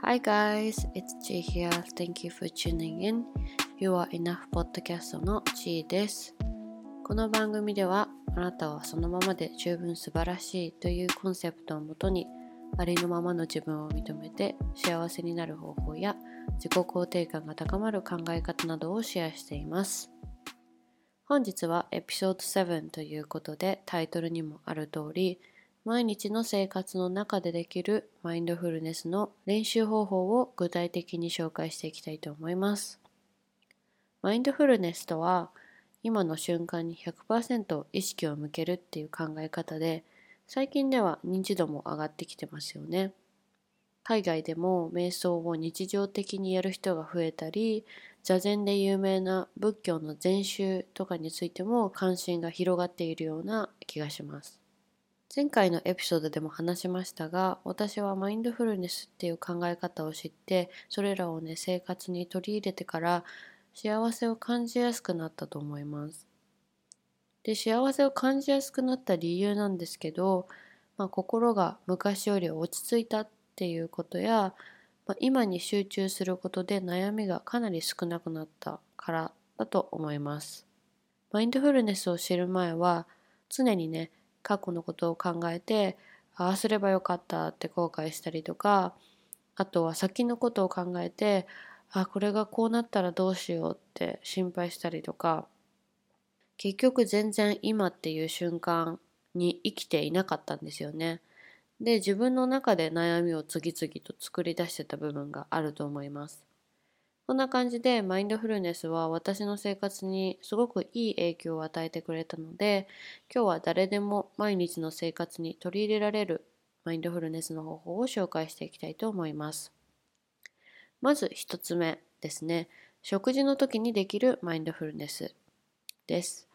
Hi guys, it's G here. Thank you for tuning in. You are enough podcast の Chi です。この番組ではあなたはそのままで十分素晴らしいというコンセプトをもとにありのままの自分を認めて幸せになる方法や自己肯定感が高まる考え方などをシェアしています。本日はエピソード7ということでタイトルにもある通り毎日の生活の中でできるマインドフルネスの練習方法を具体的に紹介していきたいと思います。マインドフルネスとは今の瞬間に100%意識を向けるっていう考え方で最近では認知度も上がってきてますよね。海外でも瞑想を日常的にやる人が増えたり座禅で有名な仏教の禅宗とかについても関心が広がっているような気がします。前回のエピソードでも話しましたが私はマインドフルネスっていう考え方を知ってそれらをね生活に取り入れてから幸せを感じやすくなったと思います。で幸せを感じやすくなった理由なんですけど、まあ、心が昔より落ち着いたっていうことや、まあ、今に集中することで悩みがかなり少なくなったからだと思います。マインドフルネスを知る前は常にね過去のことを考えてああすればよかったって後悔したりとかあとは先のことを考えてあこれがこうなったらどうしようって心配したりとか結局全然今っていう瞬間に生きていなかったんですよね。で自分の中で悩みを次々と作り出してた部分があると思います。こんな感じでマインドフルネスは私の生活にすごくいい影響を与えてくれたので今日は誰でも毎日の生活に取り入れられるマインドフルネスの方法を紹介していきたいと思います。まず一つ目ですね。食事の時にできるマインドフルネスです。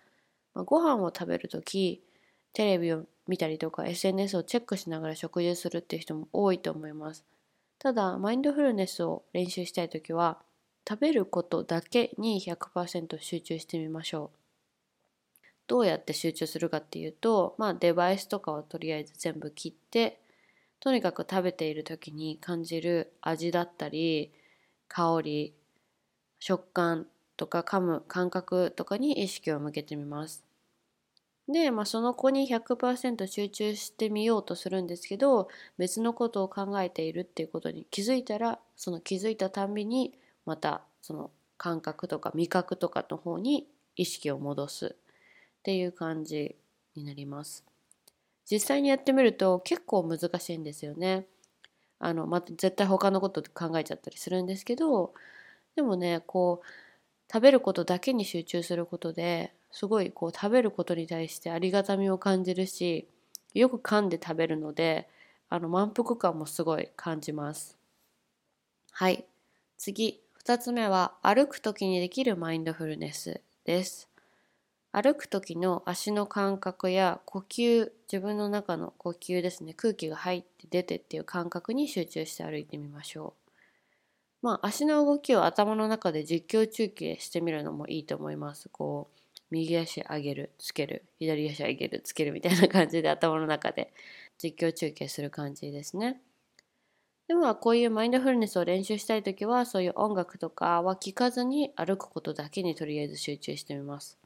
まご飯を食べる時テレビを見たりとか SNS をチェックしながら食事するっていう人も多いと思います。ただマインドフルネスを練習したい時は食べることだけに100%集中してみましょう。どうやって集中するかっていうと、まあデバイスとかをとりあえず全部切って、とにかく食べている時に感じる味だったり、香り、食感とか噛む感覚とかに意識を向けてみます。で、まあ、その子に100%集中してみようとするんですけど別のことを考えているっていうことに気づいたらその気づいたたんびにまたその感覚とか味覚とかの方に意識を戻すっていう感じになります。実際にやってみると結構難しいんですよね。あのまた絶対他のこと考えちゃったりするんですけどでもねこう食べることだけに集中することですごいこう食べることに対してありがたみを感じるしよく噛んで食べるのであの満腹感もすごい感じます。はい次2つ目は歩く時にできるマインドフルネスです。歩く時の足の感覚や呼吸自分の中の呼吸ですね空気が入って出てっていう感覚に集中して歩いてみましょう。まあ足の動きを頭の中で実況中継してみるのもいいと思います。こう右足上げるつける左足上げるつけるみたいな感じで頭の中で実況中継する感じですね。でもこういうマインドフルネスを練習したい時はそういう音楽とかは聞かずに歩くことだけにとりあえず集中してみます。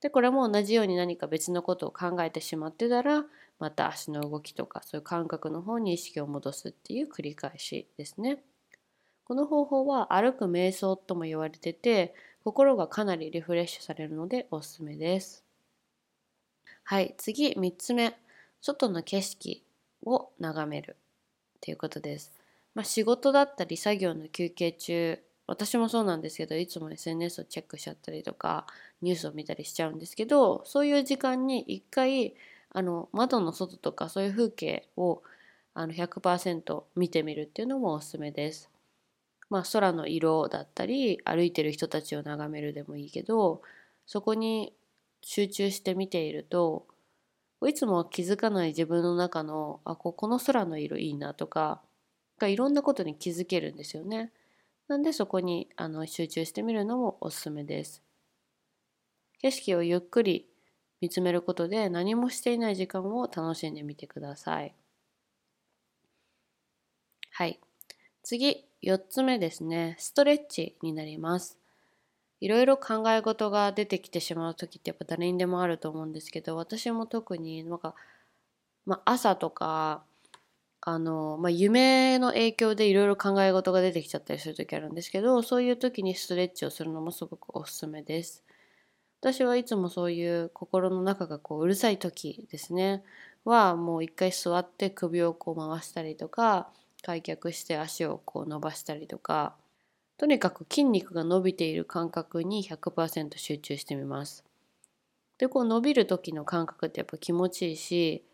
でこれも同じように何か別のことを考えてしまってたらまた足の動きとかそういう感覚の方に意識を戻すっていう繰り返しですね。この方法は歩く瞑想とも言われてて心がかなりリフレッシュされるのでおすすめです。はい次3つ目外の景色を眺めるっていうことです。まあ、仕事だったり作業の休憩中私もそうなんですけどいつも SNS をチェックしちゃったりとかニュースを見たりしちゃうんですけどそういう時間に一回あの窓の外とかそういう風景をあの100%見てみるっていうのもおすすめです。まあ、空の色だったり歩いてる人たちを眺めるでもいいけどそこに集中して見ているといつも気づかない自分の中のあここの空の色いいなとかいろんなことに気づけるんですよね。なんでそこにあの集中してみるのもおすすめです。景色をゆっくり見つめることで何もしていない時間を楽しんでみてください。はい。次、4つ目ですね。ストレッチになります。いろいろ考え事が出てきてしまう時ってやっぱ誰にでもあると思うんですけど、私も特になんか、まあ、朝とか、あの、まあ、夢の影響でいろいろ考え事が出てきちゃったりする時あるんですけど、そういう時にストレッチをするのもすごくおすすめです。私はいつもそういう心の中がこううるさい時ですねはもう一回座って首をこう回したりとか開脚して足をこう伸ばしたりとかとにかく筋肉が伸びている感覚に100%集中してみます。でこう伸びる時の感覚ってやっぱ気持ちいいし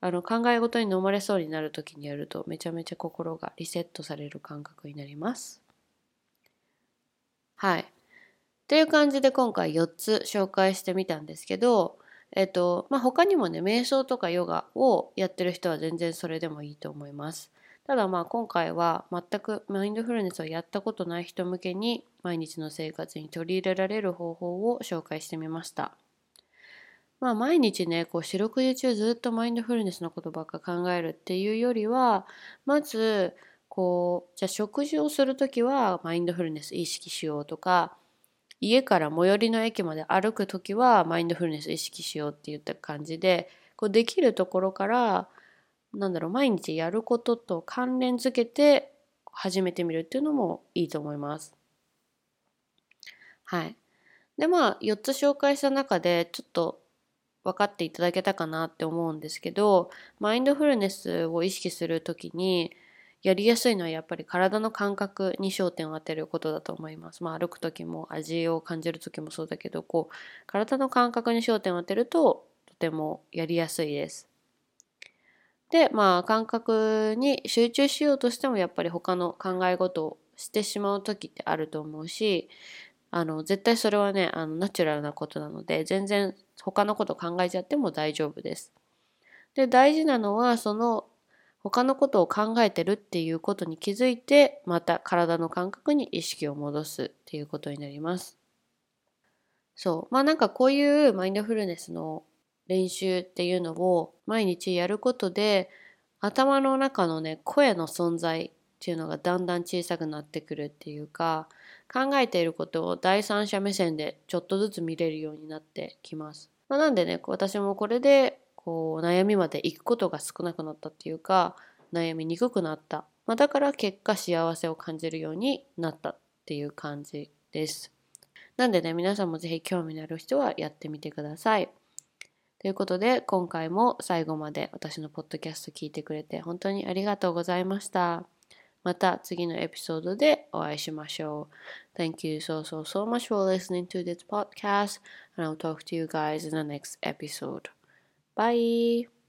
あの考え事に飲まれそうになる時にやるとめちゃめちゃ心がリセットされる感覚になります。はい。という感じで今回4つ紹介してみたんですけど、えっと、まあ、他にもね、瞑想とかヨガをやってる人は全然それでもいいと思います。ただまあ今回は全くマインドフルネスをやったことない人向けに毎日の生活に取り入れられる方法を紹介してみました。まあ毎日ね、こう四六時中ずっとマインドフルネスのことばっか考えるっていうよりは、まずこう、じゃあ食事をするときはマインドフルネス意識しようとか、家から最寄りの駅まで歩くときはマインドフルネス意識しようって言った感じで、こうできるところからなんだろう、毎日やることと関連づけて始めてみるっていうのもいいと思います。はい。で、まあ、4つ紹介した中で、ちょっと分かっていただけたかなって思うんですけど、マインドフルネスを意識するときに、やりやすいのはやっぱり体の感覚に焦点を当てることだと思います。まあ歩く時も味を感じる時もそうだけど、こう体の感覚に焦点を当てるととてもやりやすいです。で、まあ感覚に集中しようとしてもやっぱり他の考え事をしてしまう時ってあると思うし、あの絶対それはね、あのナチュラルなことなので全然他のこと考えちゃっても大丈夫です。で、大事なのはその他のことを考えてるっていうことに気づいてまた体の感覚に意識を戻すっていうことになります。そう。まあなんかこういうマインドフルネスの練習っていうのを毎日やることで頭の中のね声の存在っていうのがだんだん小さくなってくるっていうか考えていることを第三者目線でちょっとずつ見れるようになってきます。まあ、なんでね私もこれでこう悩みまで行くことが少なくなったっていうか悩みにくくなった、まあ、だから結果幸せを感じるようになったっていう感じです。なんでね皆さんも是非興味のある人はやってみてください。ということで、今回も最後まで私のポッドキャスト聞いてくれて本当にありがとうございました。また次のエピソードでお会いしましょう。Thank you so, so, so much for listening to this podcast, and I'll talk to you guys in the next episode. Bye!